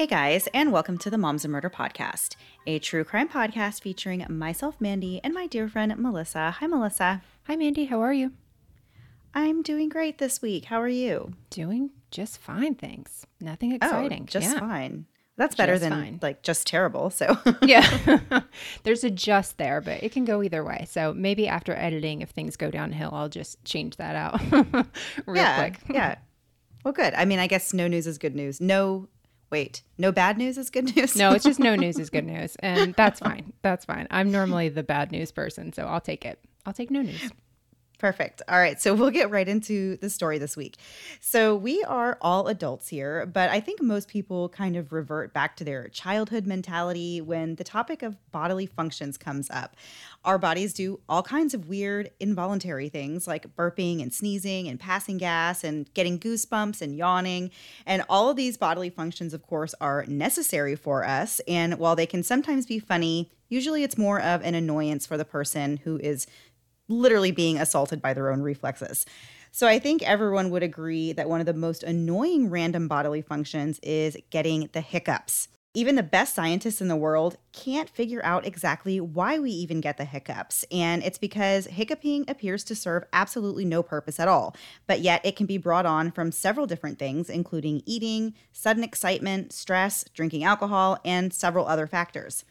Hey guys, and welcome to the Moms and Murder Podcast, a true crime podcast featuring myself, Mandy, and my dear friend Melissa. Hi, Melissa. Hi, Mandy. How are you? I'm doing great this week. How are you? Doing just fine, thanks. Nothing oh, exciting. Oh, just yeah. fine. That's better Just than fine. like just terrible. So yeah. There's a just there, but it can go either way. So maybe after editing, if things go downhill, I'll just change that out real yeah, quick. yeah. Well, good. I mean, I guess no news is good news. No, wait, no bad news is good news. No, it's just no news is good news. And that's fine. That's fine. I'm normally the bad news person, so I'll take it. I'll take no news. Perfect. All right. So we'll get right into the story this week. So we are all adults here, but I think most people kind of revert back to their childhood mentality when the topic of bodily functions comes up. Our bodies do all kinds of weird, involuntary things like burping and sneezing and passing gas and getting goosebumps and yawning. And all of these bodily functions, of course, are necessary for us. And while they can sometimes be funny, usually it's more of an annoyance for the person who is literally being assaulted by their own reflexes. So I think everyone would agree that one of the most annoying random bodily functions is getting the hiccups. Even the best scientists in the world can't figure out exactly why we even get the hiccups. And it's because hiccuping appears to serve absolutely no purpose at all. But yet it can be brought on from several different things, including eating, sudden excitement, stress, drinking alcohol, and several other factors.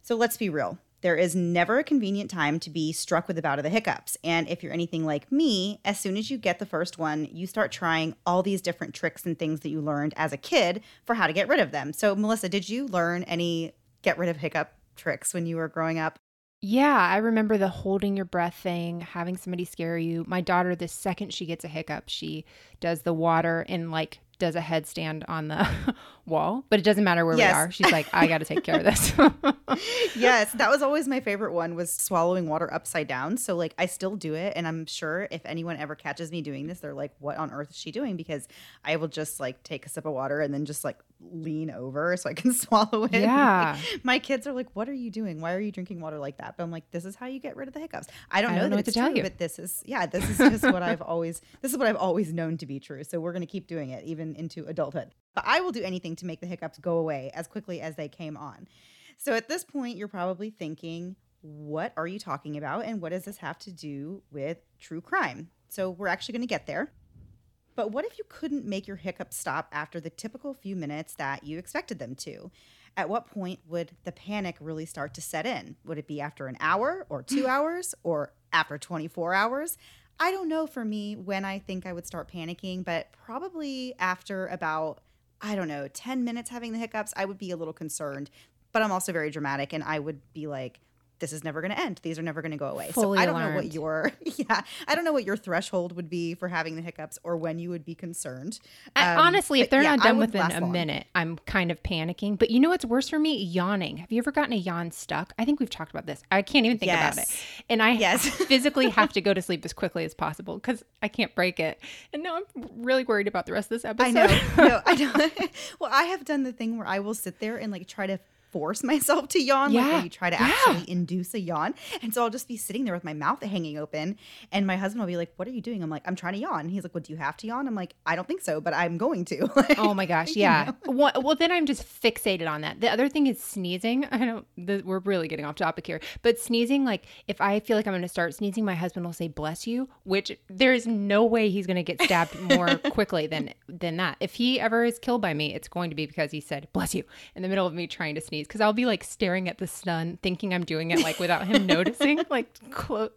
So let's be real. There is never a convenient time to be struck with a bout of the hiccups. And if you're anything like me, as soon as you get the first one, you start trying all these different tricks and things that you learned as a kid for how to get rid of them. So, Melissa, did you learn any get rid of hiccup tricks when you were growing up? Yeah, I remember the holding your breath thing, having somebody scare you. My daughter, the second she gets a hiccup, she does the water and like does a headstand on the wall, but it doesn't matter where Yes. we are. She's like, I got to take care of this. yes, that was always my favorite one was swallowing water upside down. So like I still do it and I'm sure if anyone ever catches me doing this, they're like, what on earth is she doing? Because I will just like take a sip of water and then just like lean over so I can swallow it. Yeah. Like, my kids are like, what are you doing? Why are you drinking water like that? But I'm like, this is how you get rid of the hiccups. I don't I know don't know that what to it's tell true, you. but this is yeah, this is just what I've always this is what I've always known to be true. So we're gonna keep doing it even into adulthood. But I will do anything to make the hiccups go away as quickly as they came on. So at this point, you're probably thinking, what are you talking about? And what does this have to do with true crime? So we're actually going to get there. But what if you couldn't make your hiccups stop after the typical few minutes that you expected them to? At what point would the panic really start to set in? Would it be after an hour or two hours or after 24 hours? I don't know for me when I think I would start panicking, but probably after about, I don't know, 10 minutes having the hiccups, I would be a little concerned. But I'm also very dramatic and I would be like, this is never going to end. These are never going to go away. Fully so I don't alarmed. know what your yeah, I don't know what your threshold would be for having the hiccups or when you would be concerned. I- Um, honestly, if they're yeah, not done within a long. minute, I'm kind of panicking. But you know what's worse for me? Yawning. Have you ever gotten a yawn stuck? I think we've talked about this. I can't even think about it. And I Yes. physically have to go to sleep as quickly as possible because I can't break it. And now I'm really worried about the rest of this episode. I know. no, I don't. well, I have done the thing where I will sit there and like try to force myself to yawn, like Yeah, where you try to yeah. actually induce a yawn. And so I'll just be sitting there with my mouth hanging open, and my husband will be like, "What are you doing?" I'm like, "I'm trying to yawn." He's like, "Well, do you have to yawn?" I'm like, "I don't think so, but I'm going to." Like, Oh my gosh, you yeah. know? Well, well, then I'm just fixated on that. The other thing is sneezing. I don't. The, we're really getting off topic here, but sneezing. Like, if I feel like I'm going to start sneezing, my husband will say "bless you," which there is no way he's going to get stabbed more quickly than than that. If he ever is killed by me, it's going to be because he said "bless you" in the middle of me trying to sneeze. Because I'll be like staring at the sun, thinking I'm doing it like without him noticing, like close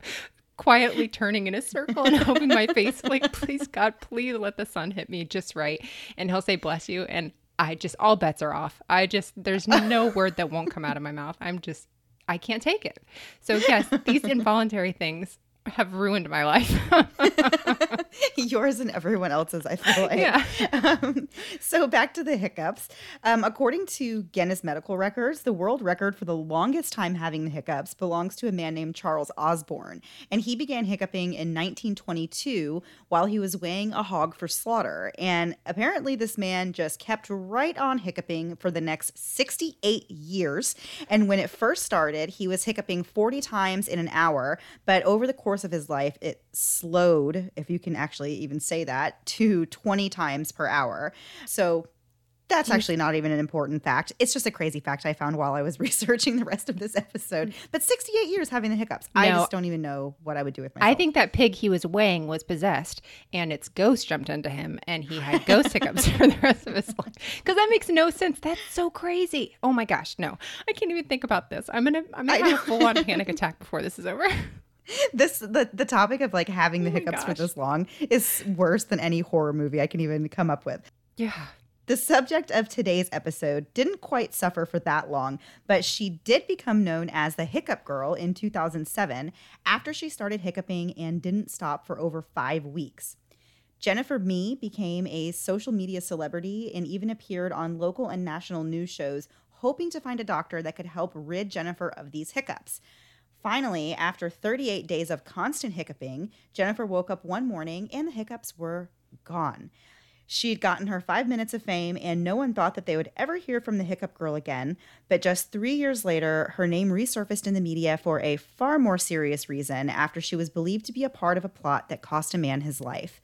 quietly turning in a circle and hoping my face like please god please let the sun hit me just right. And he'll say bless you. And i just all bets are off. I just there's no word that won't come out of my mouth. I'm just i can't take it. So yes these involuntary things have ruined my life yours and everyone else's. I feel like. Yeah. Um, so back to the hiccups. Um, according to Guinness Medical Records, the world record for the longest time having the hiccups belongs to a man named Charles Osborne, and he began hiccuping in 1922 while he was weighing a hog for slaughter. And apparently, this man just kept right on hiccuping for the next 68 years. And when it first started, he was hiccuping 40 times in an hour, but over the course of his life, it slowed, if you can actually even say that, to 20 times per hour. So that's actually not even an important fact. It's just a crazy fact I found while I was researching the rest of this episode. But 68 years having the hiccups. I just don't even know what I would do with myself. i think that pig he was weighing was possessed and its ghost jumped into him and he had ghost hiccups for the rest of his life because that makes no sense that's so crazy oh my gosh no i can't even think about this i'm gonna i'm gonna have a full-on panic attack before this is over this the, the topic of like having the Oh hiccups for this long is worse than any horror movie I can even come up with. yeah The subject of today's episode didn't quite suffer for that long, but she did become known as the Hiccup Girl in 2007 after she started hiccuping and didn't stop for over five weeks. Jennifer Mee became a social media celebrity and even appeared on local and national news shows, hoping to find a doctor that could help rid Jennifer of these hiccups. Finally, after 38 days of constant hiccuping, Jennifer woke up one morning and the hiccups were gone. She'd gotten her five minutes of fame, and no one thought that they would ever hear from the Hiccup Girl again. But just three years later, her name resurfaced in the media for a far more serious reason after she was believed to be a part of a plot that cost a man his life.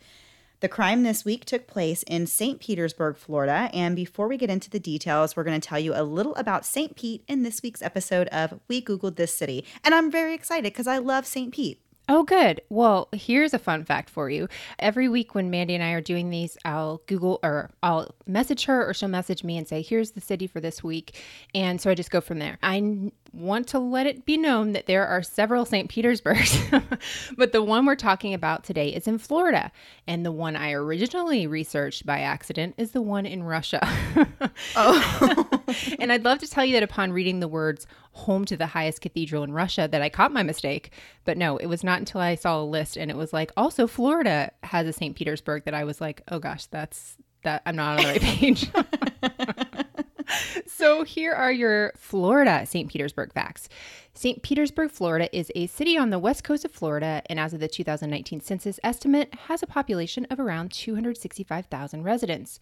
The crime this week took place in St. Petersburg, Florida. And before we get into the details, we're going to tell you a little about St. Pete in this week's episode of We Googled This City. And I'm very excited because I love St. Pete. Oh, good. Well, here's a fun fact for you. Every week when Mandy and I are doing these, I'll Google or I'll message her or she'll message me and say, here's the city for this week. And so I just go from there. I want to let it be known that there are several St. Petersburgs, but the one we're talking about today is in Florida. And the one I originally researched by accident is the one in Russia. Oh, and I'd love to tell you that upon reading the words home to the highest cathedral in Russia that I caught my mistake. But no, it was not until I saw a list and it was like also Florida has a St. Petersburg that I was like, "Oh gosh, that's that I'm not on the right page." so here are your Florida St. Petersburg facts. St. Petersburg, Florida is a city on the west coast of Florida and as of the 2019 census estimate has a population of around 265,000 residents.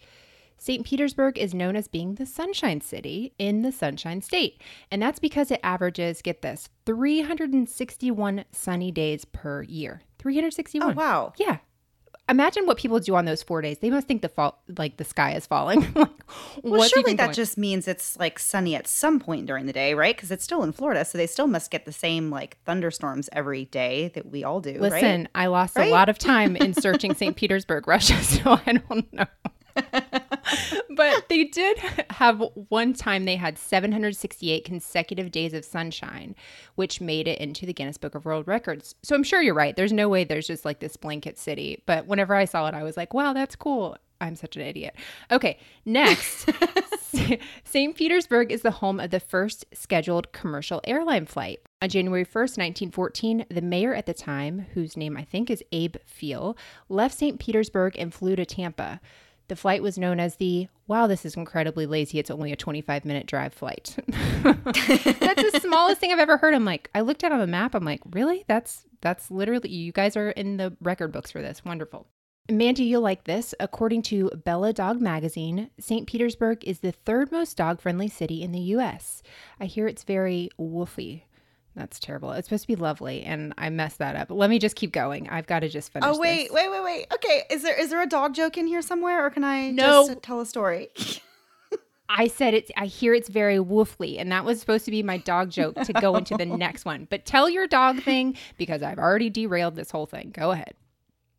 St. Petersburg is known as being the Sunshine City in the Sunshine State. And that's because it averages, get this, 361 sunny days per year. 361. oh wow. Yeah. Imagine what people do on those four days. They must think the fall, like the sky is falling. like, well, surely that going? just means it's like sunny at some point during the day, right? Because it's still in Florida, so they still must get the same like thunderstorms every day that we all do. Listen, right? I lost right? a lot of time in searching St. Petersburg, Russia, so I don't know. but they did have one time they had 768 consecutive days of sunshine, which made it into the Guinness Book of World Records. So I'm sure you're right. There's no way there's just like this blanket city. But whenever I saw it, I was like, wow, that's cool. I'm such an idiot. Okay, next. St. Petersburg is the home of the first scheduled commercial airline flight. On January 1st, 1914, the mayor at the time, whose name I think is Abe Pheil, left St. Petersburg and flew to Tampa. The flight was known as the wow, this is incredibly lazy. It's only a 25 minute drive flight. that's the smallest thing I've ever heard. I'm like, I looked at on the map. I'm like, really? That's that's literally you guys are in the record books for this. Wonderful. Mandy, you'll like this. According to Bella Dog magazine, St. Petersburg is the third most dog friendly city in the US. I hear it's very woofy. That's terrible. It's supposed to be lovely, and I messed that up. Let me just keep going. I've got to just finish. Oh wait, this. wait, wait, wait. Okay, is there is there a dog joke in here somewhere, or can I no. just tell a story? I said it's. I hear it's very woofly, and that was supposed to be my dog joke to go into the next one. But tell your dog thing because I've already derailed this whole thing. Go ahead.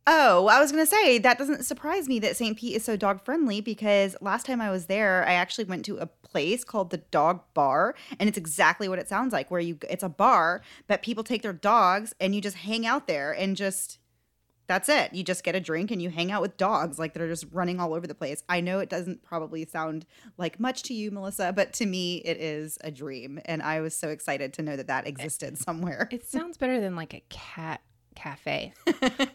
Oh, I was going to say that doesn't surprise me that St. Pete is so dog friendly because last time I was there, I actually went to a place called the Dog Bar, and it's exactly what it sounds like. Where you, it's a bar, but people take their dogs and you just hang out there and just that's it. You just get a drink and you hang out with dogs like they're just running all over the place. I know it doesn't probably sound like much to you, Melissa, but to me, it is a dream, and I was so excited to know that that existed somewhere. It sounds better than like a cat cafe.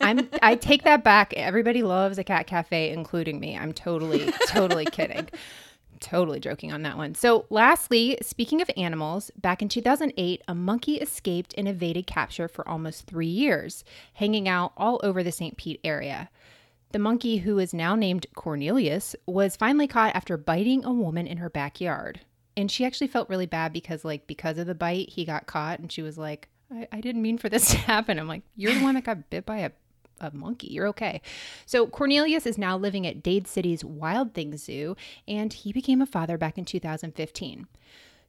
I'm I take that back. Everybody loves a cat cafe, including me. I'm totally, totally kidding. Totally joking on that one. So, lastly, speaking of animals, back in 2008, a monkey escaped and evaded capture for almost three years, hanging out all over the St. Pete area. The monkey, who is now named Cornelius, was finally caught after biting a woman in her backyard. And she actually felt really bad because, like, because of the bite, he got caught, and she was like, I, I didn't mean for this to happen. I'm like, you're the one that got bit by a a monkey. You're okay. So Cornelius is now living at Dade City's Wild Things Zoo, and he became a father back in 2015.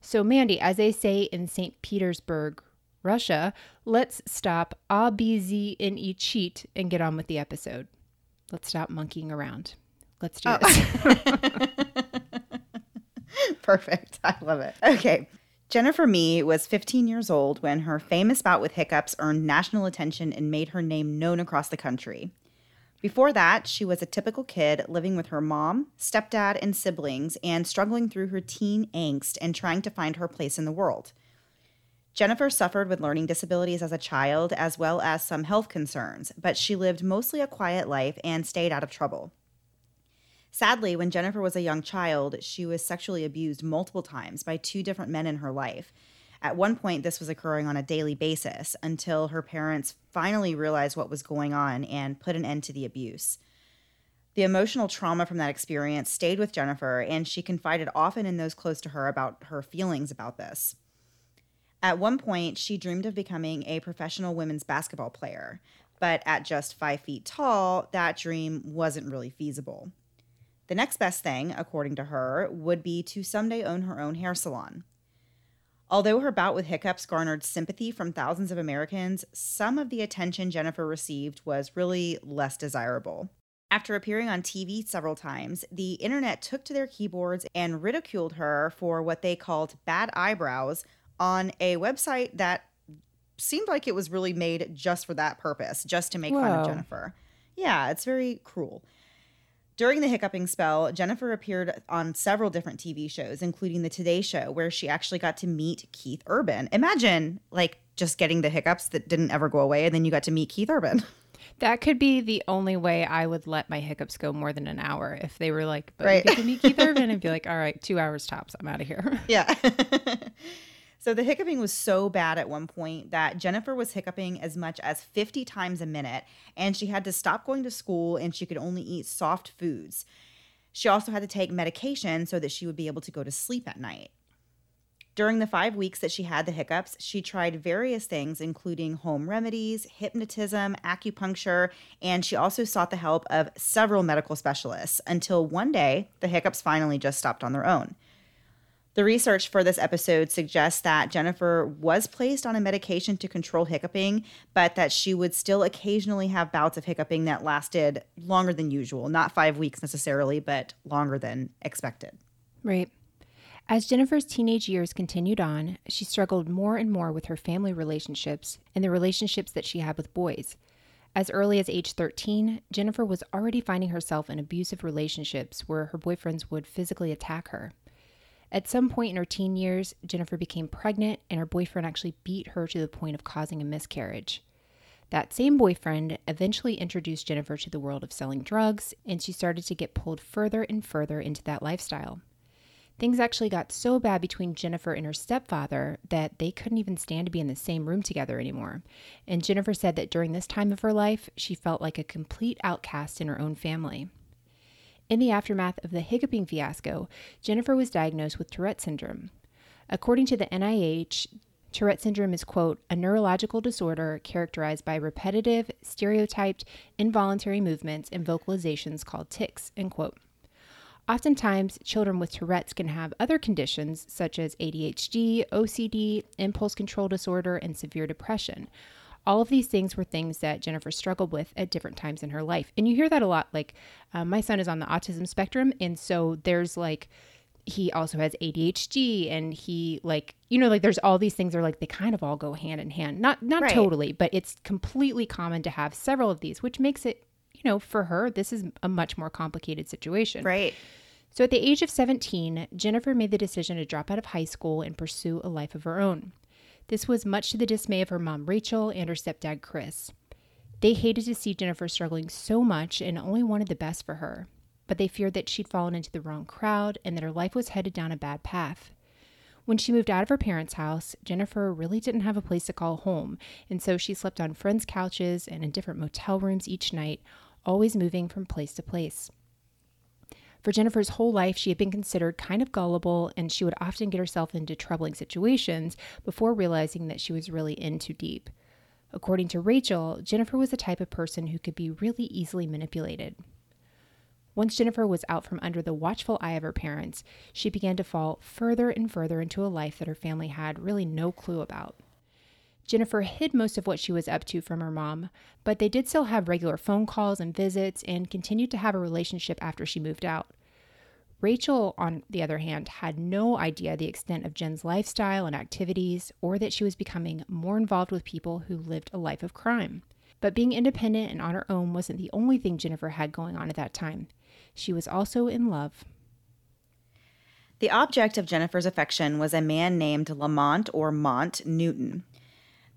So, Mandy, as they say in St. Petersburg, Russia, let's stop a busy and eat cheat and get on with the episode. Let's stop monkeying around. Let's do oh. this. Perfect. I love it. Okay. Jennifer Mee was 15 years old when her famous bout with hiccups earned national attention and made her name known across the country. Before that, she was a typical kid living with her mom, stepdad, and siblings and struggling through her teen angst and trying to find her place in the world. Jennifer suffered with learning disabilities as a child as well as some health concerns, but she lived mostly a quiet life and stayed out of trouble. Sadly, when Jennifer was a young child, she was sexually abused multiple times by two different men in her life. At one point, this was occurring on a daily basis until her parents finally realized what was going on and put an end to the abuse. The emotional trauma from that experience stayed with Jennifer, and she confided often in those close to her about her feelings about this. At one point, she dreamed of becoming a professional women's basketball player, but at just five feet tall, that dream wasn't really feasible. The next best thing, according to her, would be to someday own her own hair salon. Although her bout with hiccups garnered sympathy from thousands of Americans, some of the attention Jennifer received was really less desirable. After appearing on TV several times, the internet took to their keyboards and ridiculed her for what they called bad eyebrows on a website that seemed like it was really made just for that purpose, just to make Whoa. fun of Jennifer. Yeah, it's very cruel. During the hiccuping spell, Jennifer appeared on several different TV shows, including The Today Show, where she actually got to meet Keith Urban. Imagine, like, just getting the hiccups that didn't ever go away, and then you got to meet Keith Urban. That could be the only way I would let my hiccups go more than an hour. If they were like, but right. you get to meet Keith Urban, and be like, all right, two hours tops, I'm out of here. Yeah. So the hiccuping was so bad at one point that Jennifer was hiccuping as much as 50 times a minute, and she had to stop going to school and she could only eat soft foods. She also had to take medication so that she would be able to go to sleep at night. During the five weeks that she had the hiccups, she tried various things, including home remedies, hypnotism, acupuncture, and she also sought the help of several medical specialists until one day the hiccups finally just stopped on their own. The research for this episode suggests that Jennifer was placed on a medication to control hiccuping, but that she would still occasionally have bouts of hiccuping that lasted longer than usual. Not five weeks necessarily, but longer than expected. Right. As Jennifer's teenage years continued on, she struggled more and more with her family relationships and the relationships that she had with boys. As early as age 13, Jennifer was already finding herself in abusive relationships where her boyfriends would physically attack her. At some point in her teen years, Jennifer became pregnant and her boyfriend actually beat her to the point of causing a miscarriage. That same boyfriend eventually introduced Jennifer to the world of selling drugs, and she started to get pulled further and further into that lifestyle. Things actually got so bad between Jennifer and her stepfather that they couldn't even stand to be in the same room together anymore. And Jennifer said that during this time of her life, she felt like a complete outcast in her own family. In the aftermath of the hiccuping fiasco, Jennifer was diagnosed with Tourette syndrome. According to the NIH, Tourette syndrome is, quote, a neurological disorder characterized by repetitive, stereotyped, involuntary movements and vocalizations called tics, end quote. Oftentimes, children with Tourette's can have other conditions such as ADHD, OCD, impulse control disorder, and severe depression. All of these things were things that Jennifer struggled with at different times in her life. And you hear that a lot. Like, uh, my son is on the autism spectrum, and so there's like, he also has ADHD and he like you know like there's all these things are like they kind of all go hand in hand not not right. totally but it's completely common to have several of these which makes it you know for her this is a much more complicated situation right so at the age of 17, Jennifer made the decision to drop out of high school and pursue a life of her own. This was much to the dismay of her mom, Rachel, and her stepdad, Chris. They hated to see Jennifer struggling so much and only wanted the best for her, but they feared that she'd fallen into the wrong crowd and that her life was headed down a bad path. When she moved out of her parents' house, Jennifer really didn't have a place to call home, and so she slept on friends' couches and in different motel rooms each night, always moving from place to place. For Jennifer's whole life, she had been considered kind of gullible, and she would often get herself into troubling situations before realizing that she was really in too deep. According to Rachel, Jennifer was the type of person who could be really easily manipulated. Once Jennifer was out from under the watchful eye of her parents, she began to fall further and further into a life that her family had really no clue about. Jennifer hid most of what she was up to from her mom, but they did still have regular phone calls and visits and continued to have a relationship after she moved out. Rachel, on the other hand, had no idea the extent of Jen's lifestyle and activities, or that she was becoming more involved with people who lived a life of crime. But being independent and on her own wasn't the only thing Jennifer had going on at that time. She was also in love. The object of Jennifer's affection was a man named Lamont or Mont Newton.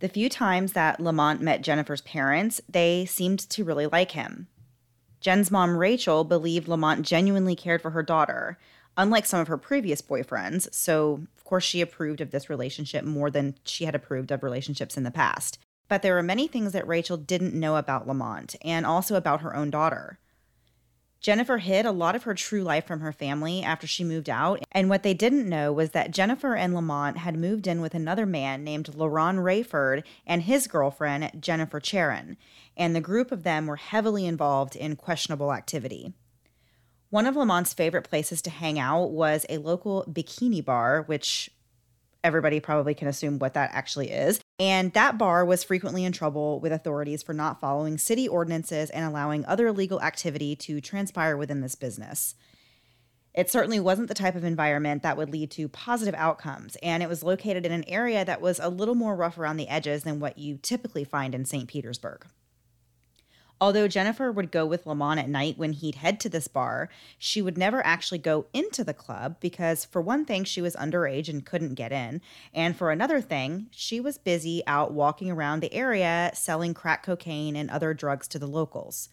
The few times that Lamont met Jennifer's parents, they seemed to really like him. Jen's mom, Rachel, believed Lamont genuinely cared for her daughter, unlike some of her previous boyfriends. So, of course, she approved of this relationship more than she had approved of relationships in the past. But there were many things that Rachel didn't know about Lamont and also about her own daughter. Jennifer hid a lot of her true life from her family after she moved out, and what they didn't know was that Jennifer and Lamont had moved in with another man named LaRon Rayford and his girlfriend, Jennifer Charon, and the group of them were heavily involved in questionable activity. One of Lamont's favorite places to hang out was a local bikini bar, which everybody probably can assume what that actually is. And that bar was frequently in trouble with authorities for not following city ordinances and allowing other illegal activity to transpire within this business. It certainly wasn't the type of environment that would lead to positive outcomes, and it was located in an area that was a little more rough around the edges than what you typically find in St. Petersburg. Although Jennifer would go with Lamont at night when he'd head to this bar, she would never actually go into the club because, for one thing, she was underage and couldn't get in. And for another thing, she was busy out walking around the area selling crack cocaine and other drugs to the locals.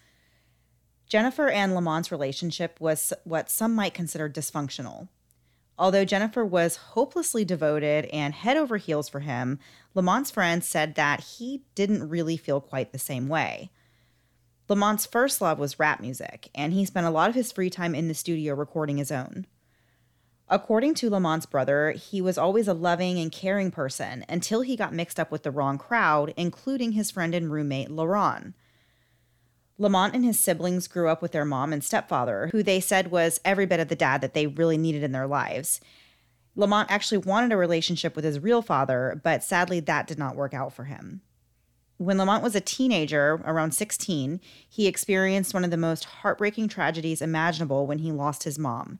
Jennifer and Lamont's relationship was what some might consider dysfunctional. Although Jennifer was hopelessly devoted and head over heels for him, Lamont's friends said that he didn't really feel quite the same way. Lamont's first love was rap music, and he spent a lot of his free time in the studio recording his own. According to Lamont's brother, he was always a loving and caring person until he got mixed up with the wrong crowd, including his friend and roommate, LaRon. Lamont and his siblings grew up with their mom and stepfather, who they said was every bit of the dad that they really needed in their lives. Lamont actually wanted a relationship with his real father, but sadly that did not work out for him. When Lamont was a teenager, around 16, he experienced one of the most heartbreaking tragedies imaginable when he lost his mom.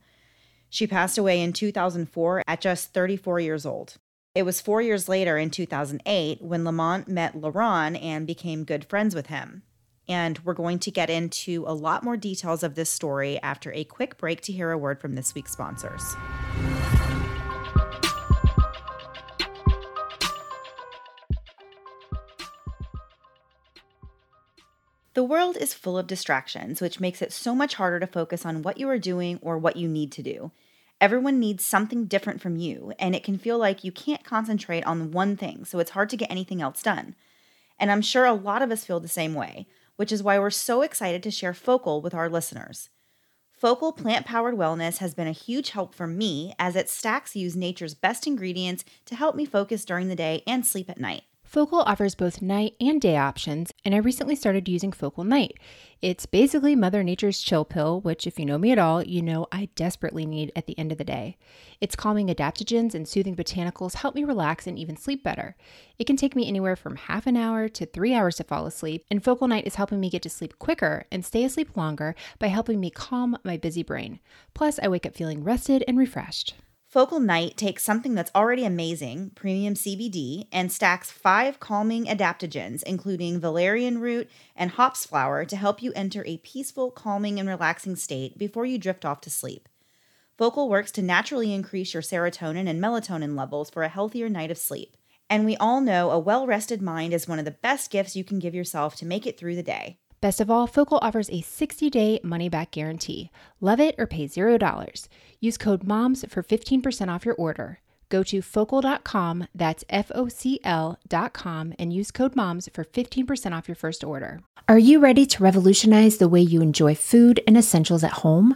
She passed away in 2004 at just 34 years old. It was four years later in 2008 when Lamont met LaRon and became good friends with him. And we're going to get into a lot more details of this story after a quick break to hear a word from this week's sponsors. The world is full of distractions, which makes it so much harder to focus on what you are doing or what you need to do. Everyone needs something different from you, and it can feel like you can't concentrate on one thing, so it's hard to get anything else done. And I'm sure a lot of us feel the same way, which is why we're so excited to share FOCL with our listeners. FOCL plant powered wellness has been a huge help for me as its stacks use nature's best ingredients to help me focus during the day and sleep at night. FOCL offers both night and day options, and I recently started using FOCL Night. It's basically Mother Nature's chill pill, which, if you know me at all, you know I desperately need at the end of the day. Its calming adaptogens and soothing botanicals help me relax and even sleep better. It can take me anywhere from half an hour to three hours to fall asleep, and FOCL Night is helping me get to sleep quicker and stay asleep longer by helping me calm my busy brain. Plus, I wake up feeling rested and refreshed. FOCL Night takes something that's already amazing, premium CBD, and stacks five calming adaptogens, including valerian root and hops flower, to help you enter a peaceful, calming, and relaxing state before you drift off to sleep. FOCL works to naturally increase your serotonin and melatonin levels for a healthier night of sleep. And we all know a well rested mind is one of the best gifts you can give yourself to make it through the day. Best of all, FOCL offers a 60 day money back guarantee. Love it or pay $0. Use code MOMS for 15% off your order. Go to focal.com, that's F O C L.com, and use code MOMS for 15% off your first order. Are you ready to revolutionize the way you enjoy food and essentials at home?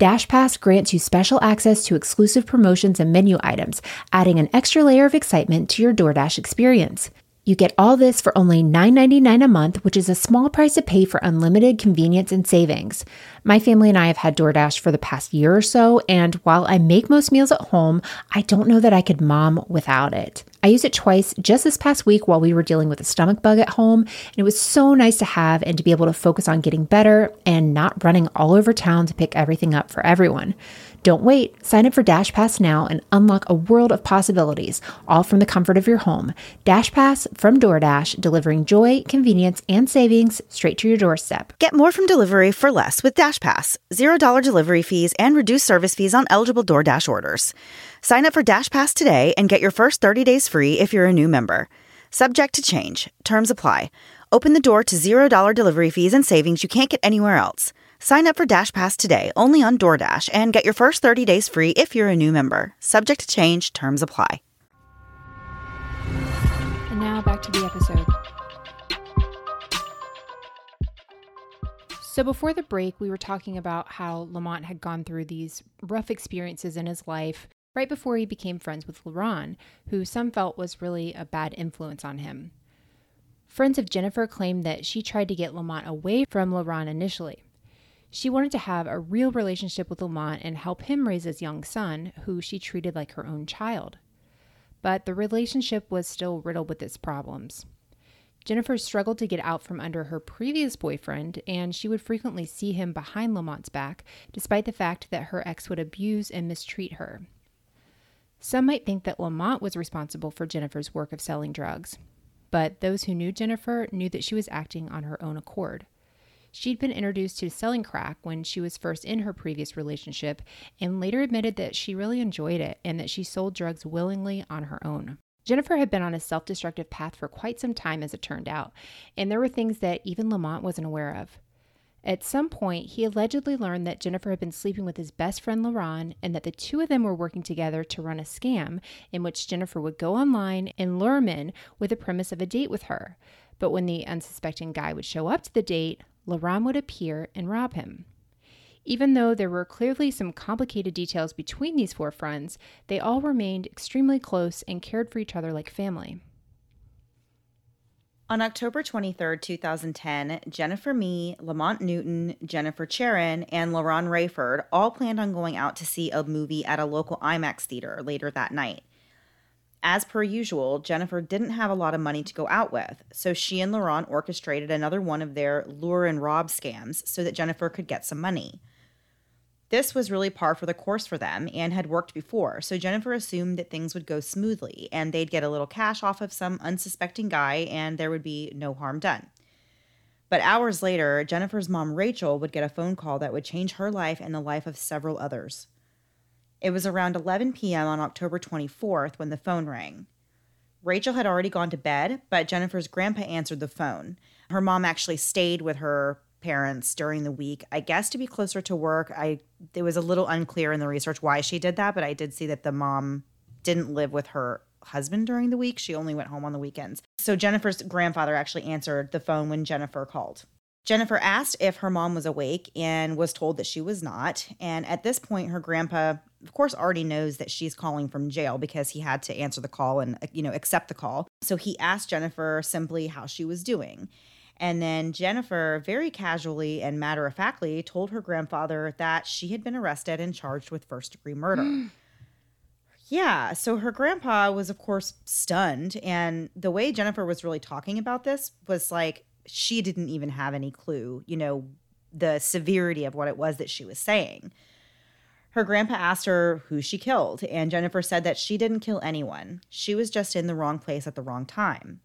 Dash Pass grants you special access to exclusive promotions and menu items, adding an extra layer of excitement to your DoorDash experience. You get all this for only $9.99 a month, which is a small price to pay for unlimited convenience and savings. My family and I have had DoorDash for the past year or so, and while I make most meals at home, I don't know that I could mom without it. I used it twice just this past week while we were dealing with a stomach bug at home, and it was so nice to have and to be able to focus on getting better and not running all over town to pick everything up for everyone. Don't wait. Sign up for Dash Pass now and unlock a world of possibilities, all from the comfort of your home. Dash Pass from DoorDash, delivering joy, convenience, and savings straight to your doorstep. Get more from delivery for less with Dash Pass. $0 delivery fees and reduced service fees on eligible DoorDash orders. Sign up for Dash Pass today and get your first 30 days free if you're a new member. Subject to change. Terms apply. Open the door to $0 delivery fees and savings you can't get anywhere else. Sign up for Dash Pass today only on DoorDash and get your first 30 days free if you're a new member. Subject to change, terms apply. And now back to the episode. So, before the break, we were talking about how Lamont had gone through these rough experiences in his life right before he became friends with LaRon, who some felt was really a bad influence on him. Friends of Jennifer claimed that she tried to get Lamont away from LaRon initially. She wanted to have a real relationship with Lamont and help him raise his young son, who she treated like her own child. But the relationship was still riddled with its problems. Jennifer struggled to get out from under her previous boyfriend, and she would frequently see him behind Lamont's back, despite the fact that her ex would abuse and mistreat her. Some might think that Lamont was responsible for Jennifer's work of selling drugs, but those who knew Jennifer knew that she was acting on her own accord. She'd been introduced to selling crack when she was first in her previous relationship and later admitted that she really enjoyed it and that she sold drugs willingly on her own. Jennifer had been on a self destructive path for quite some time, as it turned out, and there were things that even Lamont wasn't aware of. At some point, he allegedly learned that Jennifer had been sleeping with his best friend LaRon and that the two of them were working together to run a scam in which Jennifer would go online and lure men with the premise of a date with her. But when the unsuspecting guy would show up to the date, LaRon would appear and rob him. Even though there were clearly some complicated details between these four friends, they all remained extremely close and cared for each other like family. On October 23, 2010, Jennifer Mee, Lamont Newton, Jennifer Charon, and LaRon Rayford all planned on going out to see a movie at a local IMAX theater later that night. As per usual, Jennifer didn't have a lot of money to go out with, so she and LaRon orchestrated another one of their lure and rob scams so that Jennifer could get some money. This was really par for the course for them and had worked before, so Jennifer assumed that things would go smoothly and they'd get a little cash off of some unsuspecting guy and there would be no harm done. But hours later, Jennifer's mom, Rachel, would get a phone call that would change her life and the life of several others. It was around 11 p.m. on October 24th when the phone rang. Rachel had already gone to bed, but Jennifer's grandpa answered the phone. Her mom actually stayed with her parents during the week, I guess to be closer to work. I it was a little unclear in the research why she did that, but I did see that the mom didn't live with her husband during the week. She only went home on the weekends. So Jennifer's grandfather actually answered the phone when Jennifer called. Jennifer asked if her mom was awake and was told that she was not. And at this point, her grandpa, of course, already knows that she's calling from jail because he had to answer the call and, you know, accept the call. So he asked Jennifer simply how she was doing. And then Jennifer, very casually and matter of factly, told her grandfather that she had been arrested and charged with first degree murder. yeah, so her grandpa was, of course, stunned. And the way Jennifer was really talking about this was like she didn't even have any clue, you know, the severity of what it was that she was saying. Her grandpa asked her who she killed, and Jennifer said that she didn't kill anyone. She was just in the wrong place at the wrong time.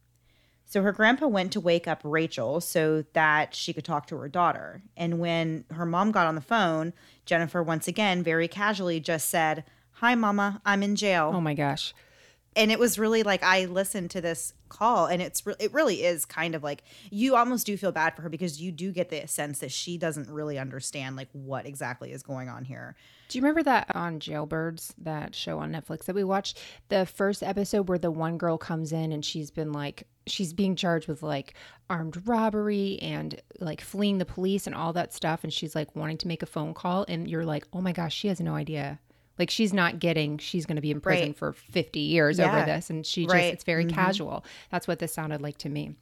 So her grandpa went to wake up Rachel so that she could talk to her daughter. And when her mom got on the phone, Jennifer once again very casually just said, "Hi mama, I'm in jail." Oh my gosh. And it was really like I listened to this call and it's re- it really is kind of like you almost do feel bad for her because you do get the sense that she doesn't really understand like what exactly is going on here. Do you remember that on Jailbirds, that show on Netflix that we watched? The first episode where the one girl comes in and she's been like she's being charged with like armed robbery and like fleeing the police and all that stuff and she's like wanting to make a phone call and you're like oh my gosh she has no idea like she's not getting she's going to be in prison right. for 50 years yeah. over this and she just right. it's very mm-hmm. casual that's what this sounded like to me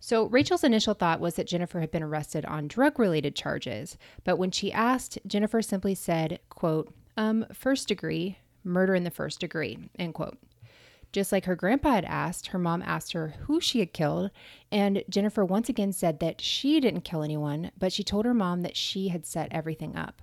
so Rachel's initial thought was that Jennifer had been arrested on drug related charges but when she asked Jennifer simply said quote um first degree murder in the first degree end quote just like her grandpa had asked, her mom asked her who she had killed, and Jennifer once again said that she didn't kill anyone, but she told her mom that she had set everything up.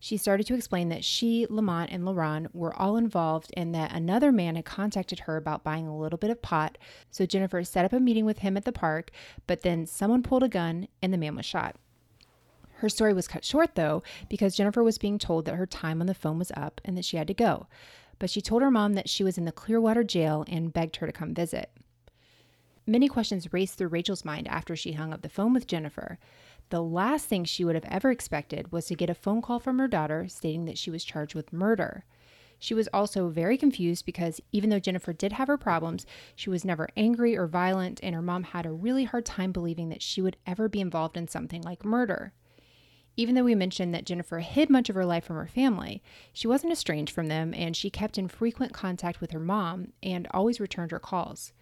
She started to explain that she, Lamont, and LaRon were all involved and that another man had contacted her about buying a little bit of pot. So Jennifer set up a meeting with him at the park, but then someone pulled a gun and the man was shot. Her story was cut short, though, because Jennifer was being told that her time on the phone was up and that she had to go but she told her mom that she was in the Clearwater jail and begged her to come visit. Many questions raced through Rachel's mind after she hung up the phone with Jennifer. The last thing she would have ever expected was to get a phone call from her daughter stating that she was charged with murder. She was also very confused because even though Jennifer did have her problems, she was never angry or violent, and her mom had a really hard time believing that she would ever be involved in something like murder. Even though we mentioned that Jennifer hid much of her life from her family, she wasn't estranged from them and she kept in frequent contact with her mom and always returned her calls.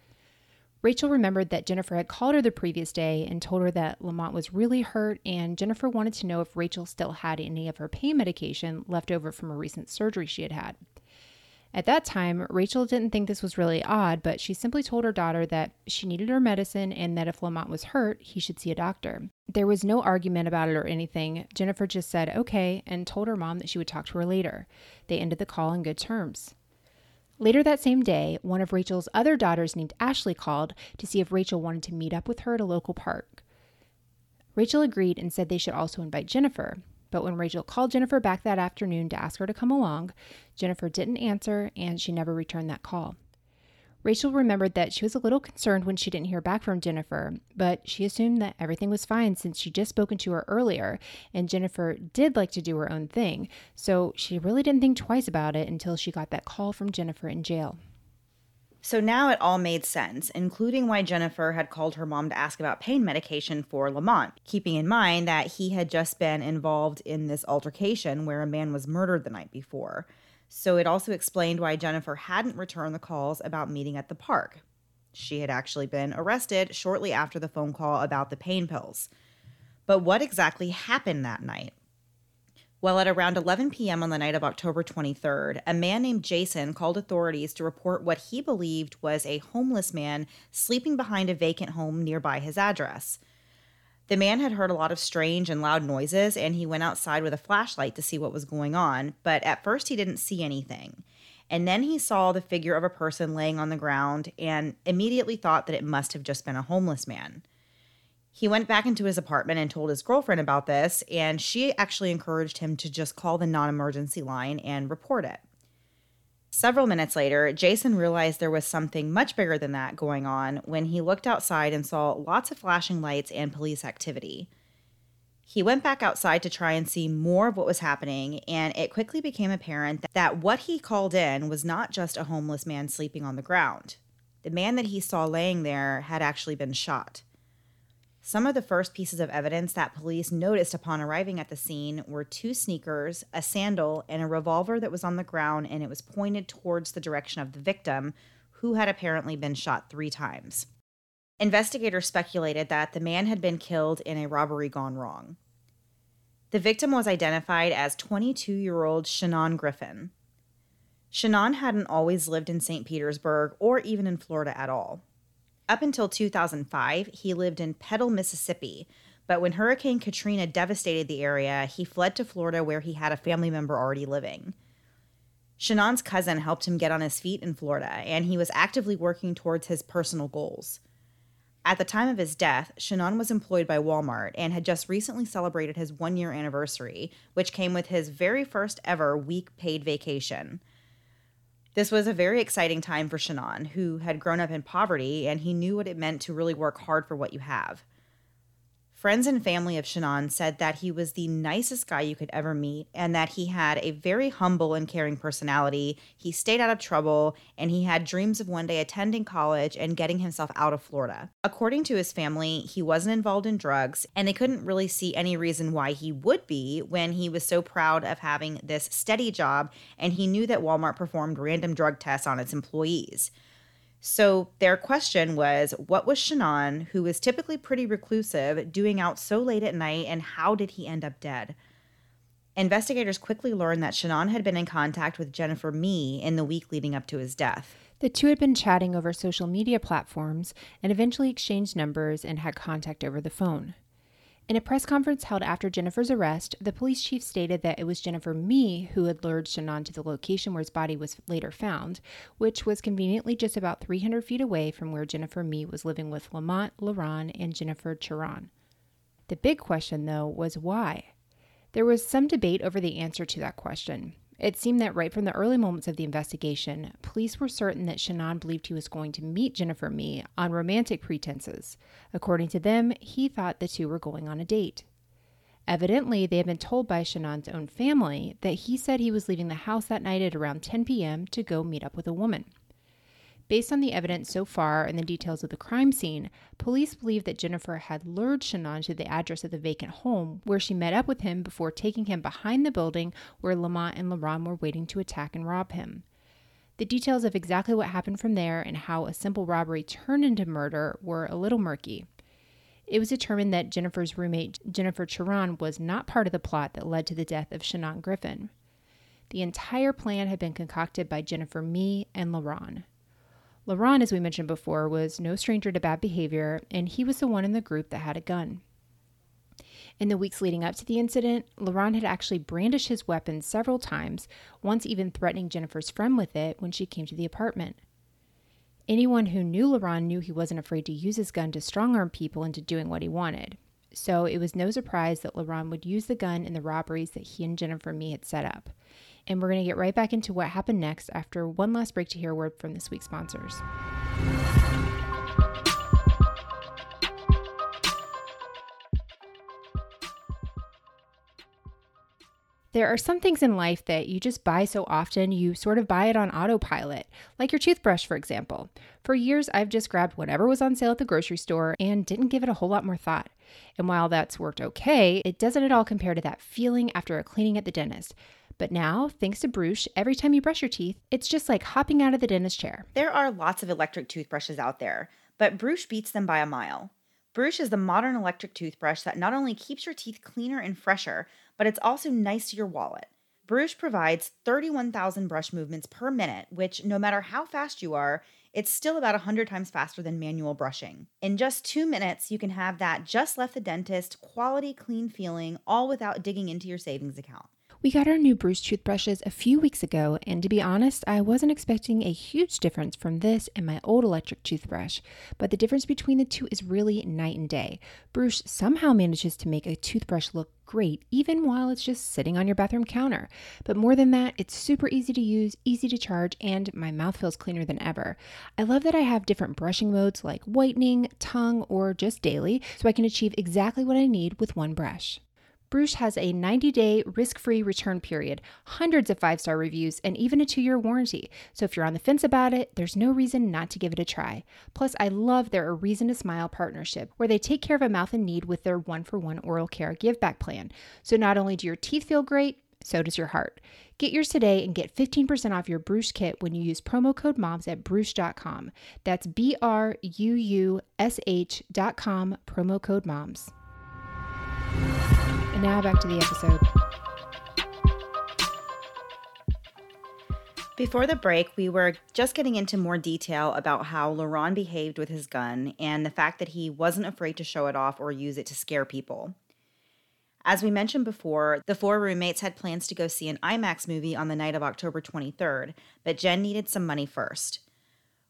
Rachel remembered that Jennifer had called her the previous day and told her that Lamont was really hurt, and Jennifer wanted to know if Rachel still had any of her pain medication left over from a recent surgery she had had. At that time, Rachel didn't think this was really odd, but she simply told her daughter that she needed her medicine and that if Lamont was hurt, he should see a doctor. There was no argument about it or anything. Jennifer just said okay and told her mom that she would talk to her later. They ended the call on good terms. Later that same day, one of Rachel's other daughters named Ashley called to see if Rachel wanted to meet up with her at a local park. Rachel agreed and said they should also invite Jennifer. But when Rachel called Jennifer back that afternoon to ask her to come along, Jennifer didn't answer and she never returned that call. Rachel remembered that she was a little concerned when she didn't hear back from Jennifer, but she assumed that everything was fine since she'd just spoken to her earlier, and Jennifer did like to do her own thing, so she really didn't think twice about it until she got that call from Jennifer in jail. So now it all made sense, including why Jennifer had called her mom to ask about pain medication for Lamont, keeping in mind that he had just been involved in this altercation where a man was murdered the night before. So it also explained why Jennifer hadn't returned the calls about meeting at the park. She had actually been arrested shortly after the phone call about the pain pills. But what exactly happened that night? Well, at around 11 p.m. on the night of October 23rd, a man named Jason called authorities to report what he believed was a homeless man sleeping behind a vacant home nearby his address. The man had heard a lot of strange and loud noises, and he went outside with a flashlight to see what was going on, but at first he didn't see anything. And then he saw the figure of a person laying on the ground and immediately thought that it must have just been a homeless man. He went back into his apartment and told his girlfriend about this, and she actually encouraged him to just call the non emergency line and report it. Several minutes later, Jason realized there was something much bigger than that going on when he looked outside and saw lots of flashing lights and police activity. He went back outside to try and see more of what was happening, and it quickly became apparent that what he called in was not just a homeless man sleeping on the ground. The man that he saw laying there had actually been shot. Some of the first pieces of evidence that police noticed upon arriving at the scene were two sneakers, a sandal, and a revolver that was on the ground and it was pointed towards the direction of the victim, who had apparently been shot three times. Investigators speculated that the man had been killed in a robbery gone wrong. The victim was identified as 22 year old Shannon Griffin. Shannon hadn't always lived in St. Petersburg or even in Florida at all. Up until 2005, he lived in Petal, Mississippi, but when Hurricane Katrina devastated the area, he fled to Florida where he had a family member already living. Shannon's cousin helped him get on his feet in Florida, and he was actively working towards his personal goals. At the time of his death, Shannon was employed by Walmart and had just recently celebrated his one year anniversary, which came with his very first ever week paid vacation. This was a very exciting time for Shannon, who had grown up in poverty and he knew what it meant to really work hard for what you have. Friends and family of Shannon said that he was the nicest guy you could ever meet and that he had a very humble and caring personality. He stayed out of trouble and he had dreams of one day attending college and getting himself out of Florida. According to his family, he wasn't involved in drugs and they couldn't really see any reason why he would be when he was so proud of having this steady job and he knew that Walmart performed random drug tests on its employees. So their question was what was Shannon, who was typically pretty reclusive, doing out so late at night and how did he end up dead? Investigators quickly learned that Shannon had been in contact with Jennifer Mee in the week leading up to his death. The two had been chatting over social media platforms and eventually exchanged numbers and had contact over the phone. In a press conference held after Jennifer's arrest, the police chief stated that it was Jennifer Mee who had lured Shannon to the location where his body was later found, which was conveniently just about 300 feet away from where Jennifer Mee was living with Lamont LaRon and Jennifer Charon. The big question, though, was why? There was some debate over the answer to that question. It seemed that right from the early moments of the investigation, police were certain that Shannon believed he was going to meet Jennifer Mee on romantic pretenses. According to them, he thought the two were going on a date. Evidently, they had been told by Shannon's own family that he said he was leaving the house that night at around 10 p.m. to go meet up with a woman. Based on the evidence so far and the details of the crime scene, police believe that Jennifer had lured Shannon to the address of the vacant home where she met up with him before taking him behind the building where Lamont and LaRon were waiting to attack and rob him. The details of exactly what happened from there and how a simple robbery turned into murder were a little murky. It was determined that Jennifer's roommate, Jennifer Charon, was not part of the plot that led to the death of Shannon Griffin. The entire plan had been concocted by Jennifer Mee and LaRon. LaRon, as we mentioned before, was no stranger to bad behavior, and he was the one in the group that had a gun. In the weeks leading up to the incident, LaRon had actually brandished his weapon several times, once even threatening Jennifer's friend with it when she came to the apartment. Anyone who knew LaRon knew he wasn't afraid to use his gun to strong arm people into doing what he wanted. So it was no surprise that LaRon would use the gun in the robberies that he and Jennifer Mee had set up. And we're going to get right back into what happened next after one last break to hear a word from this week's sponsors. There are some things in life that you just buy so often, you sort of buy it on autopilot, like your toothbrush, for example. For years, I've just grabbed whatever was on sale at the grocery store and didn't give it a whole lot more thought. And while that's worked okay, it doesn't at all compare to that feeling after a cleaning at the dentist. But now, thanks to Bruush, every time you brush your teeth, it's just like hopping out of the dentist chair. There are lots of electric toothbrushes out there, but Bruush beats them by a mile. Bruush is the modern electric toothbrush that not only keeps your teeth cleaner and fresher, but it's also nice to your wallet. Bruush provides 31,000 brush movements per minute, which, no matter how fast you are, it's still about 100 times faster than manual brushing. In just two minutes, you can have that just left the dentist, quality, clean feeling, all without digging into your savings account. We got our new Bruush toothbrushes a few weeks ago, and to be honest, I wasn't expecting a huge difference from this and my old electric toothbrush. But the difference between the two is really night and day. Bruush somehow manages to make a toothbrush look great, even while it's just sitting on your bathroom counter. But more than that, it's super easy to use, easy to charge, and my mouth feels cleaner than ever. I love that I have different brushing modes like whitening, tongue, or just daily, so I can achieve exactly what I need with one brush. Bruush has a 90 day risk free return period, hundreds of five star reviews, and even a two year warranty. So if you're on the fence about it, there's no reason not to give it a try. Plus, I love their A Reason to Smile partnership, where they take care of a mouth in need with their one for one oral care give back plan. So not only do your teeth feel great, so does your heart. Get yours today and get 15% off your Bruush kit when you use promo code MOMS at Bruush.com. That's B R U U S H.com, promo code MOMS. And now back to the episode. Before the break, we were just getting into more detail about how LaRon behaved with his gun and the fact that he wasn't afraid to show it off or use it to scare people. As we mentioned before, the four roommates had plans to go see an IMAX movie on the night of October 23rd, but Jen needed some money first.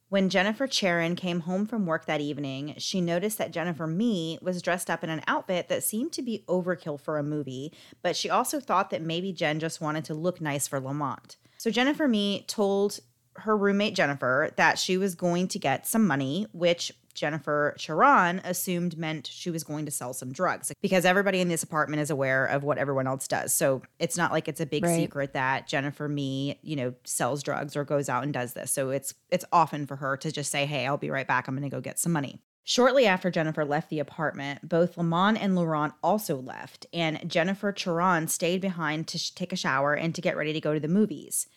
When Jennifer Charon came home from work that evening, she noticed that Jennifer Mee was dressed up in an outfit that seemed to be overkill for a movie, but she also thought that maybe Jen just wanted to look nice for Lamont. So Jennifer Mee told her roommate Jennifer that she was going to get some money, which Jennifer Charon assumed meant she was going to sell some drugs because everybody in this apartment is aware of what everyone else does. So it's not like it's a big right. secret that Jennifer Mee, you know, sells drugs or goes out and does this. So it's it's often for her to just say, "Hey, I'll be right back. I'm going to go get some money." Shortly after Jennifer left the apartment, both Lamont and LaRon also left, and Jennifer Charon stayed behind to sh- take a shower and to get ready to go to the movies.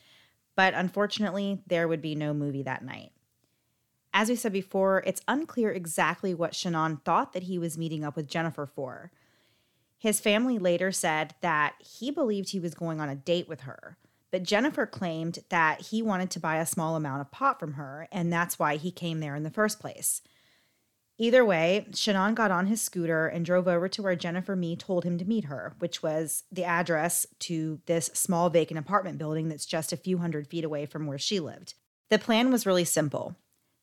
But unfortunately, there would be no movie that night. As we said before, it's unclear exactly what Shannon thought that he was meeting up with Jennifer for. His family later said that he believed he was going on a date with her, but Jennifer claimed that he wanted to buy a small amount of pot from her, and that's why he came there in the first place. Either way, Shannon got on his scooter and drove over to where Jennifer Mee told him to meet her, which was the address to this small vacant apartment building that's just a few hundred feet away from where she lived. The plan was really simple.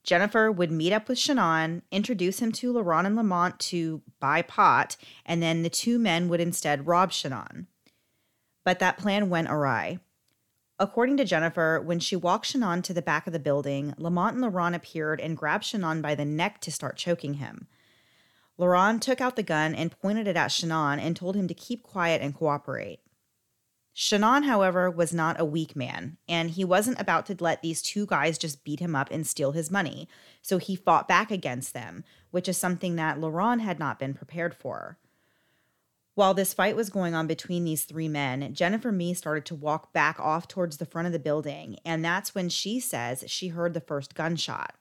Jennifer would meet up with Shannon, introduce him to LaRon and Lamont to buy pot, and then the two men would instead rob Shannon. But that plan went awry. According to Jennifer, when she walked Shannon to the back of the building, Lamont and LaRon appeared and grabbed Shannon by the neck to start choking him. LaRon took out the gun and pointed it at Shannon and told him to keep quiet and cooperate. Shannon, however, was not a weak man, and he wasn't about to let these two guys just beat him up and steal his money. So he fought back against them, which is something that LaRon had not been prepared for. While this fight was going on between these three men, Jennifer Mee started to walk back off towards the front of the building, and that's when she says she heard the first gunshot.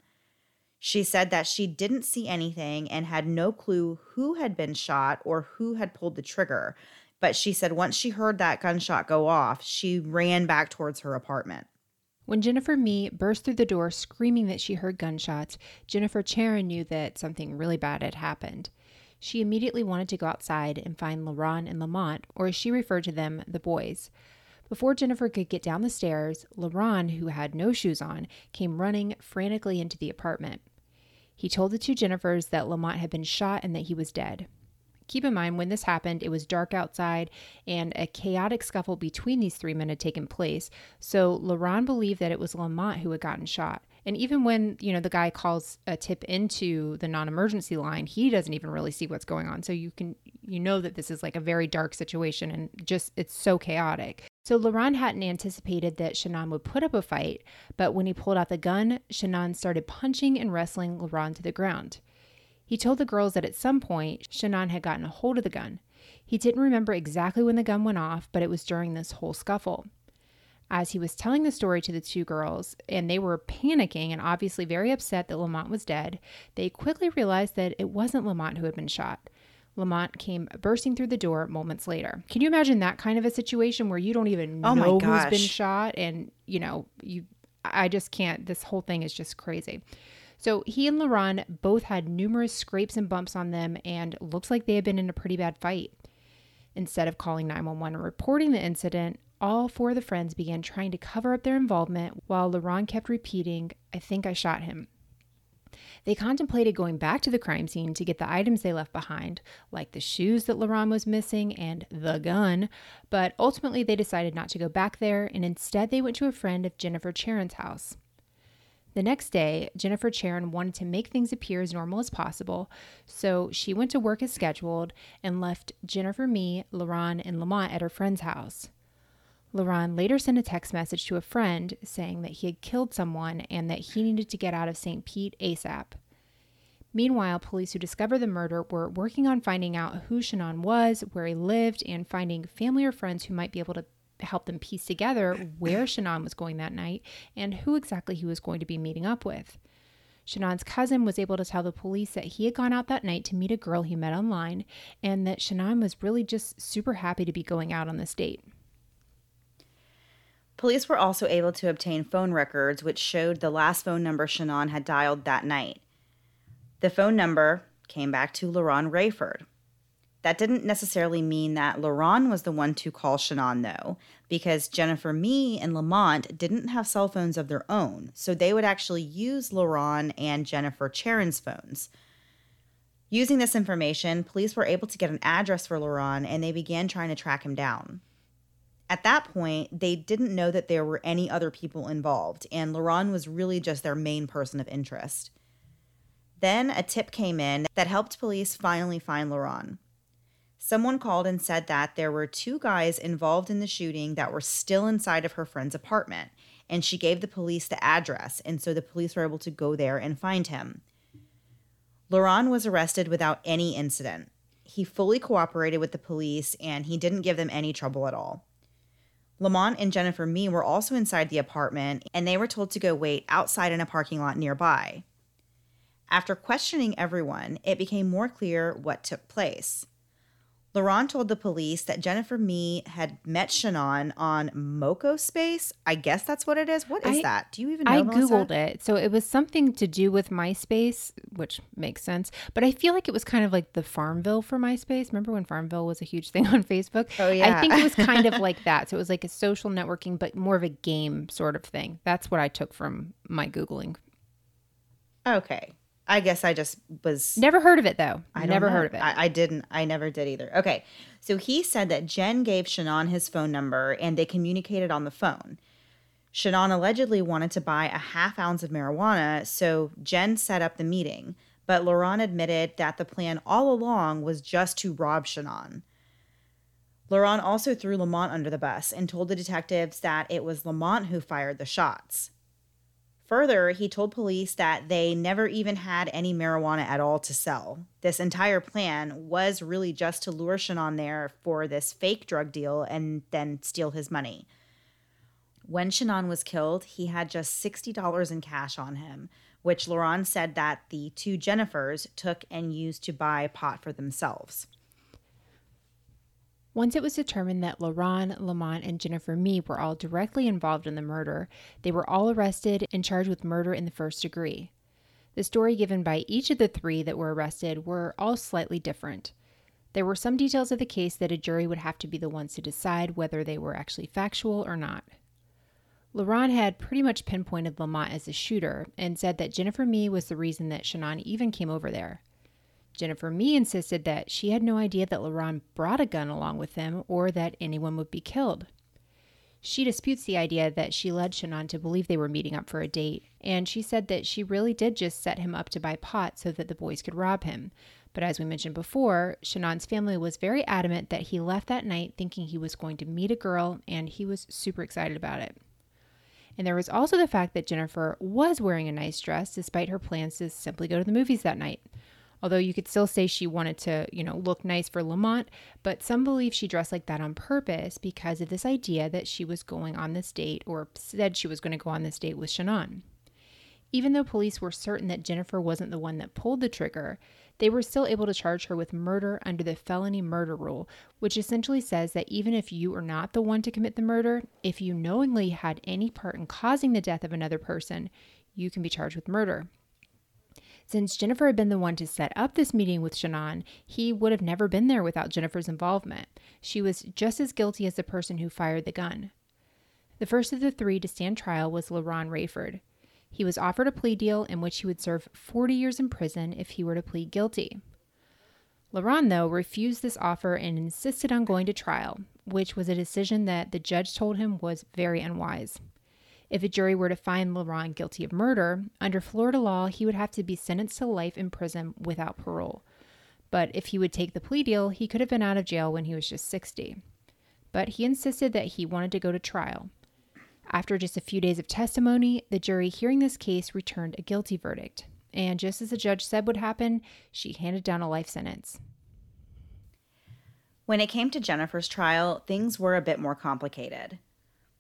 She said that she didn't see anything and had no clue who had been shot or who had pulled the trigger, But she said once she heard that gunshot go off, she ran back towards her apartment. When Jennifer Mee burst through the door screaming that she heard gunshots, Jennifer Charon knew that something really bad had happened. She immediately wanted to go outside and find LaRon and Lamont, or as she referred to them, the boys. Before Jennifer could get down the stairs, LaRon, who had no shoes on, came running frantically into the apartment. He told the two Jennifers that Lamont had been shot and that he was dead. Keep in mind, when this happened, it was dark outside and a chaotic scuffle between these three men had taken place. So LaRon believed that it was Lamont who had gotten shot. And even when, you know, the guy calls a tip into the non-emergency line, he doesn't even really see what's going on. So you can you know that this is like a very dark situation and just it's so chaotic. So LaRon hadn't anticipated that Shannon would put up a fight, but when he pulled out the gun, Shannon started punching and wrestling LaRon to the ground. He told the girls that at some point, Shannon had gotten a hold of the gun. He didn't remember exactly when the gun went off, but it was during this whole scuffle. As he was telling the story to the two girls, and they were panicking and obviously very upset that Lamont was dead, they quickly realized that it wasn't Lamont who had been shot. Lamont came bursting through the door moments later. Can you imagine that kind of a situation where you don't even Oh know who's been shot and, you know, you I just can't this whole thing is just crazy. So he and LaRon both had numerous scrapes and bumps on them and looks like they had been in a pretty bad fight. Instead of calling 911 and reporting the incident, all four of the friends began trying to cover up their involvement while LaRon kept repeating, I think I shot him. They contemplated going back to the crime scene to get the items they left behind, like the shoes that LaRon was missing and the gun, but ultimately they decided not to go back there and instead they went to a friend of Jennifer Charon's house. The next day, Jennifer Charon wanted to make things appear as normal as possible, so she went to work as scheduled and left Jennifer Mee, LaRon, and Lamont at her friend's house. LaRon later sent a text message to a friend saying that he had killed someone and that he needed to get out of St. Pete ASAP. Meanwhile, police who discovered the murder were working on finding out who Shannon was, where he lived, and finding family or friends who might be able to help them piece together where Shannon was going that night and who exactly he was going to be meeting up with. Shannon's cousin was able to tell the police that he had gone out that night to meet a girl he met online and that Shannon was really just super happy to be going out on this date. Police were also able to obtain phone records which showed the last phone number Shannon had dialed that night. The phone number came back to LaRon Rayford. That didn't necessarily mean that LaRon was the one to call Shannon, though, because Jennifer Mee and Lamont didn't have cell phones of their own, so they would actually use LaRon and Jennifer Charon's phones. Using this information, police were able to get an address for LaRon and they began trying to track him down. At that point, they didn't know that there were any other people involved, and LaRon was really just their main person of interest. Then a tip came in that helped police finally find LaRon. Someone called and said that there were two guys involved in the shooting that were still inside of her friend's apartment, and she gave the police the address, and so the police were able to go there and find him. LaRon was arrested without any incident. He fully cooperated with the police and he didn't give them any trouble at all. Lamont and Jennifer Mee were also inside the apartment and they were told to go wait outside in a parking lot nearby. After questioning everyone, it became more clear what took place. LaRon told the police that Jennifer Mee had met Shannon on Moco Space. I guess that's what it is. What is I- that? Do you even know? I Melissa? googled it, so it was something to do with MySpace, which makes sense. But I feel like it was kind of like the Farmville for MySpace. Remember when Farmville was a huge thing on Facebook? Oh, yeah. I think it was kind of like that. So it was like a social networking, but more of a game sort of thing. That's what I took from my googling. Okay. I guess I just was. Never heard of it though. I never know. heard of it. I, I didn't. I never did either. Okay. So he said that Jen gave Shannon his phone number and they communicated on the phone. Shannon allegedly wanted to buy a half ounce of marijuana, so Jen set up the meeting. But LaRon admitted that the plan all along was just to rob Shannon. LaRon also threw Lamont under the bus and told the detectives that it was Lamont who fired the shots. Further, he told police that they never even had any marijuana at all to sell. This entire plan was really just to lure Shannon there for this fake drug deal and then steal his money. When Shannon was killed, he had just $60 in cash on him, which LaRon said that the two Jennifers took and used to buy pot for themselves. Once it was determined that LaRon, Lamont, and Jennifer Mee were all directly involved in the murder, they were all arrested and charged with murder in the first degree. The story given by each of the three that were arrested were all slightly different. There were some details of the case that a jury would have to be the ones to decide whether they were actually factual or not. LaRon had pretty much pinpointed Lamont as the shooter and said that Jennifer Mee was the reason that Shannon even came over there. Jennifer Mee insisted that she had no idea that LaRon brought a gun along with him or that anyone would be killed. She disputes the idea that she led Shannon to believe they were meeting up for a date, and she said that she really did just set him up to buy pot so that the boys could rob him. But as we mentioned before, Shannon's family was very adamant that he left that night thinking he was going to meet a girl, and he was super excited about it. And there was also the fact that Jennifer was wearing a nice dress despite her plans to simply go to the movies that night. Although you could still say she wanted to, you know, look nice for Lamont, but some believe she dressed like that on purpose because of this idea that she was going on this date or said she was going to go on this date with Shannon. Even though police were certain that Jennifer wasn't the one that pulled the trigger, they were still able to charge her with murder under the felony murder rule, which essentially says that even if you are not the one to commit the murder, if you knowingly had any part in causing the death of another person, you can be charged with murder. Since Jennifer had been the one to set up this meeting with Shannon, he would have never been there without Jennifer's involvement. She was just as guilty as the person who fired the gun. The first of the three to stand trial was LaRon Rayford. He was offered a plea deal in which he would serve 40 years in prison if he were to plead guilty. LaRon, though, refused this offer and insisted on going to trial, which was a decision that the judge told him was very unwise. If a jury were to find LaRon guilty of murder, under Florida law, he would have to be sentenced to life in prison without parole. But if he would take the plea deal, he could have been out of jail when he was just 60. But he insisted that he wanted to go to trial. After just a few days of testimony, the jury hearing this case returned a guilty verdict. And just as the judge said would happen, she handed down a life sentence. When it came to Jennifer's trial, things were a bit more complicated.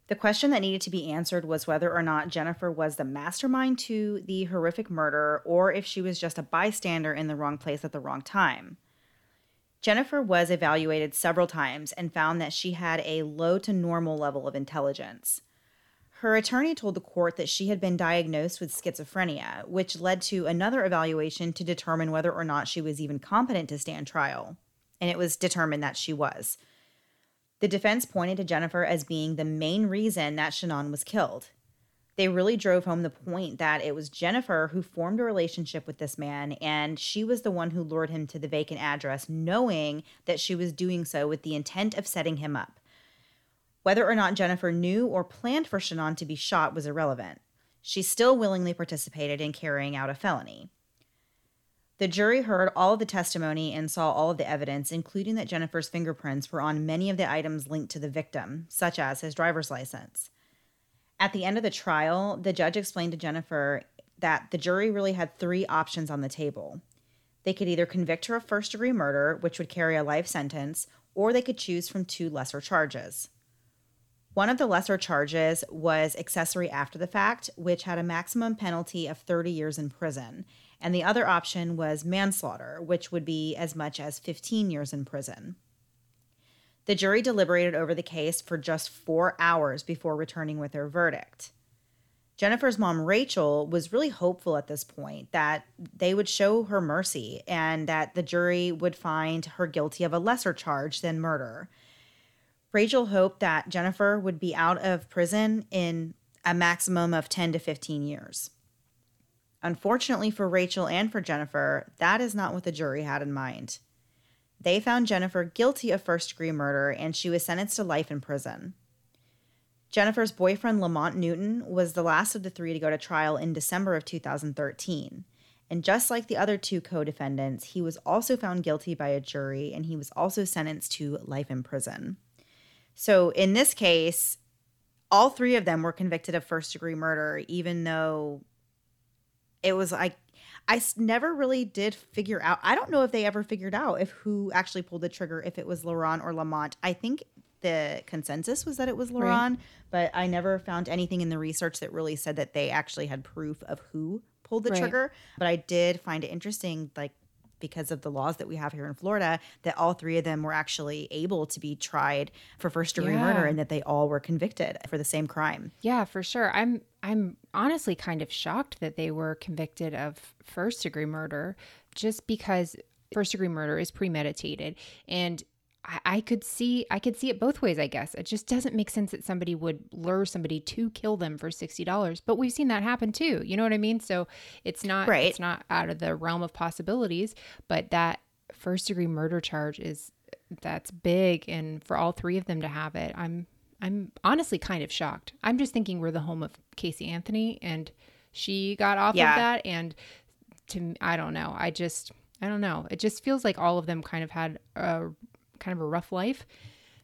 The question that needed to be answered was whether or not Jennifer was the mastermind to the horrific murder or if she was just a bystander in the wrong place at the wrong time. Jennifer was evaluated several times and found that she had a low to normal level of intelligence. Her attorney told the court that she had been diagnosed with schizophrenia, which led to another evaluation to determine whether or not she was even competent to stand trial. And it was determined that she was. The defense pointed to Jennifer as being the main reason that Shannon was killed. They really drove home the point that it was Jennifer who formed a relationship with this man, and she was the one who lured him to the vacant address, knowing that she was doing so with the intent of setting him up. Whether or not Jennifer knew or planned for Shannon to be shot was irrelevant. She still willingly participated in carrying out a felony. The jury heard all of the testimony and saw all of the evidence, including that Jennifer's fingerprints were on many of the items linked to the victim, such as his driver's license. At the end of the trial, the judge explained to Jennifer that the jury really had three options on the table. They could either convict her of first degree murder, which would carry a life sentence, or they could choose from two lesser charges. One of the lesser charges was accessory after the fact, which had a maximum penalty of 30 years in prison and the other option was manslaughter, which would be as much as 15 years in prison. The jury deliberated over the case for just four hours before returning with their verdict. Jennifer's mom, Rachel, was really hopeful at this point that they would show her mercy and that the jury would find her guilty of a lesser charge than murder. Rachel hoped that Jennifer would be out of prison in a maximum of 10 to 15 years. Unfortunately for Rachel and for Jennifer, that is not what the jury had in mind. They found Jennifer guilty of first degree murder and she was sentenced to life in prison. Jennifer's boyfriend, Lamont Newton, was the last of the three to go to trial in December of 2013. And just like the other two co defendants, he was also found guilty by a jury and he was also sentenced to life in prison. So in this case, all three of them were convicted of first degree murder, even though it was like I never really did figure out. I don't know if they ever figured out if who actually pulled the trigger, if it was LaRon or Lamont. I think the consensus was that it was LaRon, right. but I never found anything in the research that really said that they actually had proof of who pulled the right. trigger. But I did find it interesting, like because of the laws that we have here in Florida, that all three of them were actually able to be tried for first degree Yeah. murder and that they all were convicted for the same crime. Yeah, for sure. I'm I'm honestly kind of shocked that they were convicted of first degree murder just because first degree murder is premeditated and I, I could see I could see it both ways, I guess. It just doesn't make sense that somebody would lure somebody to kill them for sixty dollars. But we've seen that happen too. You know what I mean? So it's not Right. it's not out of the realm of possibilities, but that first degree murder charge is that's big and for all three of them to have it, I'm I'm honestly kind of shocked. I'm just thinking we're the home of Casey Anthony and she got off Yeah. of that and to I don't know. I just I don't know. It just feels like all of them kind of had a kind of a rough life.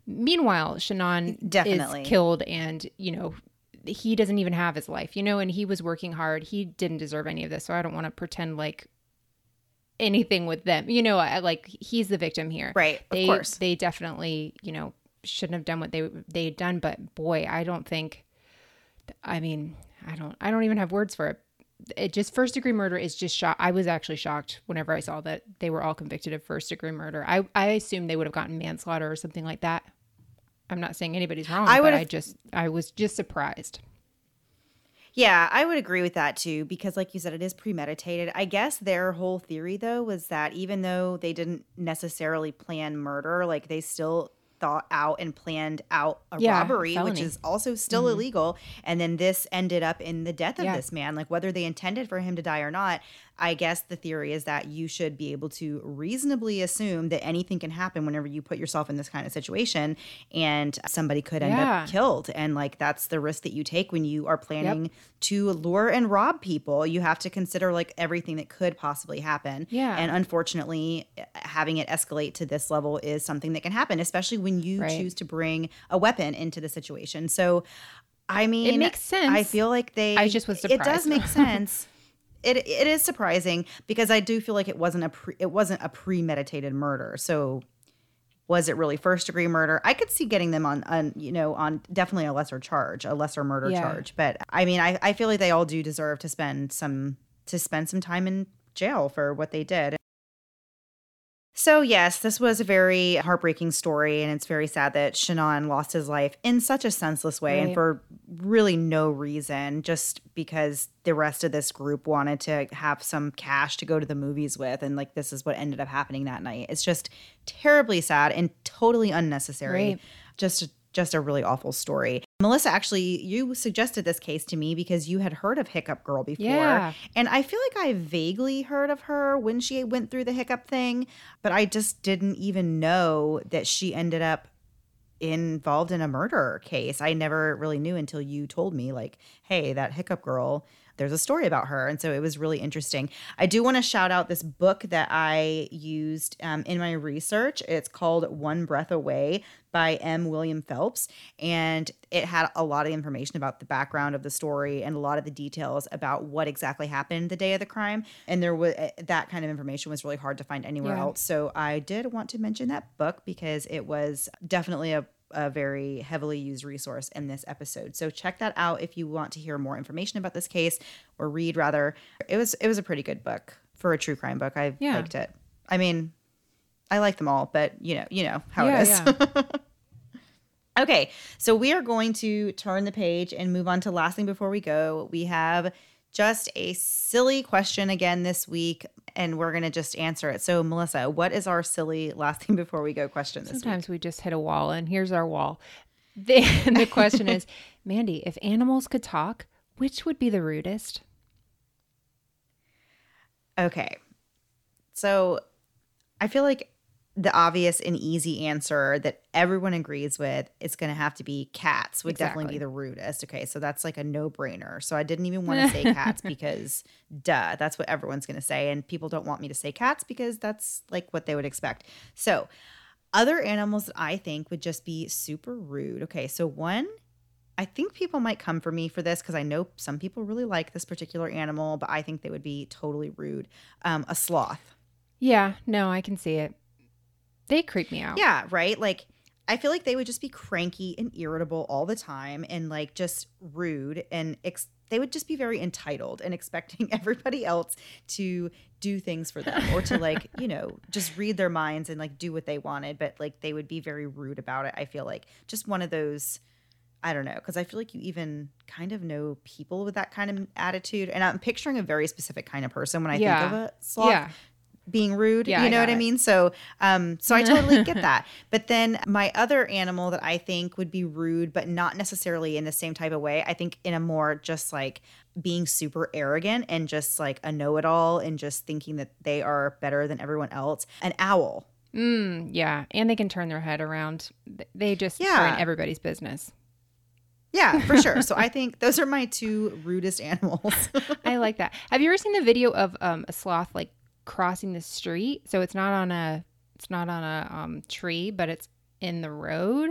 Meanwhile, Shannon Definitely. is killed and, you know, he doesn't even have his life, you know, and he was working hard. He didn't deserve any of this. So I don't want to pretend like anything with them. You know, I, like he's the victim here. Right, of They course. they definitely, you know, shouldn't have done what they they had done, but boy, I don't think I mean, I don't I don't even have words for it. It just first degree murder is just shock. I was actually shocked whenever I saw that they were all convicted of first degree murder. I I assumed they would have gotten manslaughter or something like that. I'm not saying anybody's wrong, I would've- I just I was just surprised. Yeah, I would agree with that too, because like you said, it is premeditated. I guess their whole theory though was that even though they didn't necessarily plan murder, like they still thought out and planned out a Yeah, robbery, which is also still mm-hmm. illegal. And then this ended up in the death of Yeah. this man. Like whether they intended for him to die or not, I guess the theory is that you should be able to reasonably assume that anything can happen whenever you put yourself in this kind of situation and somebody could end Yeah. up killed. And like that's the risk that you take when you are planning to lure and rob people. You have to consider like everything that could possibly happen. Yeah. And unfortunately, having it escalate to this level is something that can happen, especially when you Right. choose to bring a weapon into the situation. So, I mean, it makes sense. I feel like they. I just was surprised. It does make sense. It, it is surprising because I do feel like it wasn't a pre, it wasn't a premeditated murder. So was it really first degree murder? I could see getting them on, on you know, on definitely a lesser charge, a lesser murder Yeah. charge. But I mean, I, I feel like they all do deserve to spend some to spend some time in jail for what they did. So yes, this was a very heartbreaking story, and it's very sad that Shannon lost his life in such a senseless way and for really no reason, just because the rest of this group wanted to have some cash to go to the movies with, and like this is what ended up happening that night. It's just terribly sad and totally unnecessary. Right. Just just a really awful story. Melissa, actually, you suggested this case to me because you had heard of Hiccup Girl before. Yeah. And I feel like I vaguely heard of her when she went through the hiccup thing, but I just didn't even know that she ended up involved in a murder case. I never really knew until you told me, like, hey, that hiccup girl, there's a story about her. And so it was really interesting. I do want to shout out this book that I used um, in my research. It's called One Breath Away by M. William Phelps. And it had a lot of information about the background of the story and a lot of the details about what exactly happened the day of the crime. And there was that kind of information was really hard to find anywhere Yeah. else. So I did want to mention that book because it was definitely a a very heavily used resource in this episode. So check that out if you want to hear more information about this case or read rather. It was it was a pretty good book for a true crime book. I Yeah. liked it. I mean, I like them all, but you know, you know how Yeah, it is. yeah. Okay, so we are going to turn the page and move on to last thing before we go. We have just a silly question again this week, and we're going to just answer it. So, Melissa, what is our silly last thing before we go question this week? Sometimes we just hit a wall, and here's our wall. The, the question is, Mandy, if animals could talk, which would be the rudest? Okay. So I feel like the obvious and easy answer that everyone agrees with is going to have to be cats would definitely be the rudest. Okay, so that's like a no-brainer. So I didn't even want to say cats because duh, that's what everyone's going to say and people don't want me to say cats because that's like what they would expect. So other animals that I think would just be super rude. Okay, so one I think people might come for me for this because I know some people really like this particular animal, but I think they would be totally rude. Um, a sloth. Yeah, no, I can see it. They creep me out. Yeah, right. Like I feel like they would just be cranky and irritable all the time, and like just rude, and ex- they would just be very entitled and expecting everybody else to do things for them or to like you know just read their minds and like do what they wanted but like they would be very rude about it i feel like just one of those i don't know because i feel like you even kind of know people with that kind of attitude and i'm picturing a very specific kind of person when i Yeah. think of a sloth Yeah. Being rude. Yeah, you I know what got I mean? So, um, so I totally get that. But then my other animal that I think would be rude, but not necessarily in the same type of way. I think in a more just like being super arrogant and just like a know-it-all and just thinking that they are better than everyone else. An owl. Mm, yeah. And they can turn their head around. They just Yeah. everybody's business. Yeah, for sure. so I think those are my two rudest animals. I like that. Have you ever seen the video of um, a sloth like crossing the street? So it's not on a it's not on a um, tree, but it's in the road.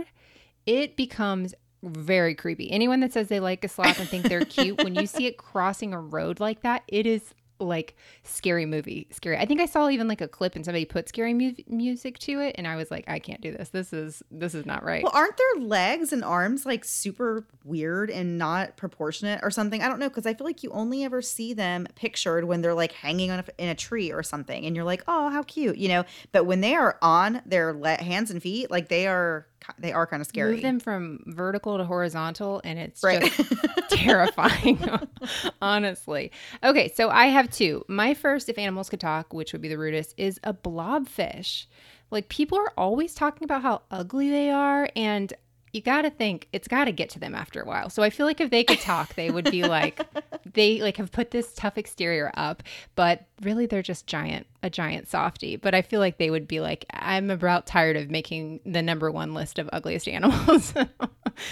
It becomes very creepy. Anyone that says they like a sloth and think they're cute, when you see it crossing a road like that, it is like scary movie scary. I think I saw even like a clip and somebody put scary mu- music to it, and I was like, I can't do this. This is this is not right. Well, aren't their legs and arms like super weird and not proportionate or something? I don't know because I feel like you only ever see them pictured when they're like hanging on a, in a tree or something, and you're like, oh, how cute, you know. But when they are on their le- hands and feet, like they are, they are kind of scary. Move them from vertical to horizontal, and it's Right. just terrifying, honestly. Okay, so I have two. My first, if animals could talk, which would be the rudest, is a blobfish. Like people are always talking about how ugly they are, and you got to think it's got to get to them after a while. So I feel like if they could talk, they would be like, they like have put this tough exterior up, but really they're just giant, a giant softie. But I feel like they would be like, I'm about tired of making the number one list of ugliest animals.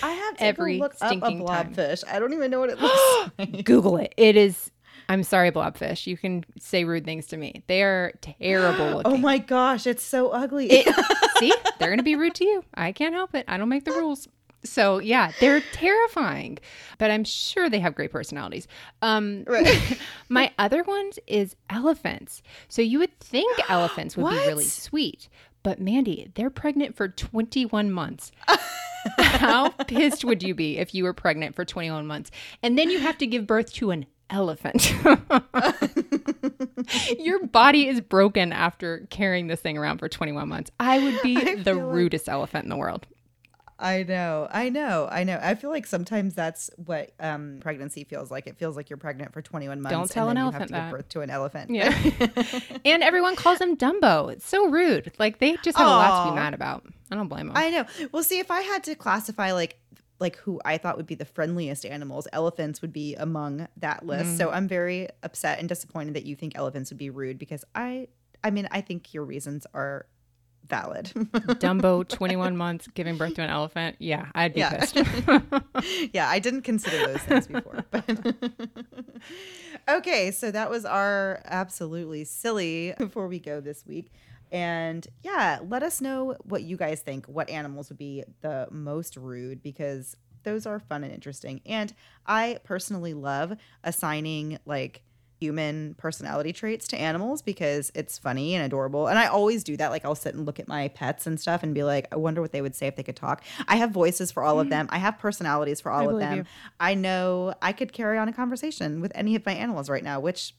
I have to every look up a stinking time. blobfish. I don't even know what it looks like. Google it. It is. I'm sorry, blobfish. You can say rude things to me. They are terrible looking. Oh my gosh, it's so ugly. It- see, they're going to be rude to you. I can't help it. I don't make the rules. So yeah, they're terrifying, but I'm sure they have great personalities. Um, Right. my other ones is elephants. So you would think elephants would be really sweet, but Mandy, they're pregnant for 21 months. How pissed would you be if you were pregnant for 21 months and then you have to give birth to an elephant? Your body is broken after carrying this thing around for 21 months. I would be I the feel like- rudest elephant in the world. I know, I know, I know. I feel like sometimes that's what um, pregnancy feels like. It feels like you're pregnant for 21 months. Don't tell an elephant that. to give birth to an elephant. Yeah. and everyone calls him Dumbo. It's so rude. Like they just have a lot to be mad about. I don't blame them. I know. Well, see, if I had to classify like like who I thought would be the friendliest animals, elephants would be among that list. Mm. So I'm very upset and disappointed that you think elephants would be rude because I I mean, I think your reasons are valid. Dumbo, 21 months, giving birth to an elephant. Yeah, I'd be Yeah. pissed. yeah, I didn't consider those things before. But okay, so that was our absolutely silly before we go this week. And yeah, let us know what you guys think. What animals would be the most rude because those are fun and interesting. And I personally love assigning like human personality traits to animals because it's funny and adorable. And I always do that. Like I'll sit and look at my pets and stuff and be like, I wonder what they would say if they could talk. I have voices for all of mm-hmm. them. I have personalities for all of them. you. I know I could carry on a conversation with any of my animals right now, which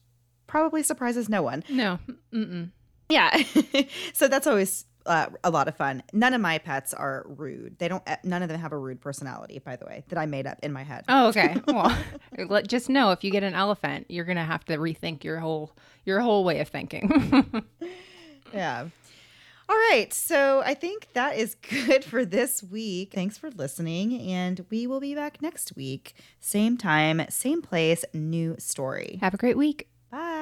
probably surprises no one. no. Mm-mm. Yeah. so that's always uh, a lot of fun. None of my pets are rude. They don't. None of them have a rude personality, by the way, that I made up in my head. Oh, okay. Well, let- just know if you get an elephant, you're gonna have to rethink your whole your whole way of thinking. Yeah. All right. So I think that is good for this week. Thanks for listening. And we will be back next week. Same time, same place, new story. have a great week. Bye.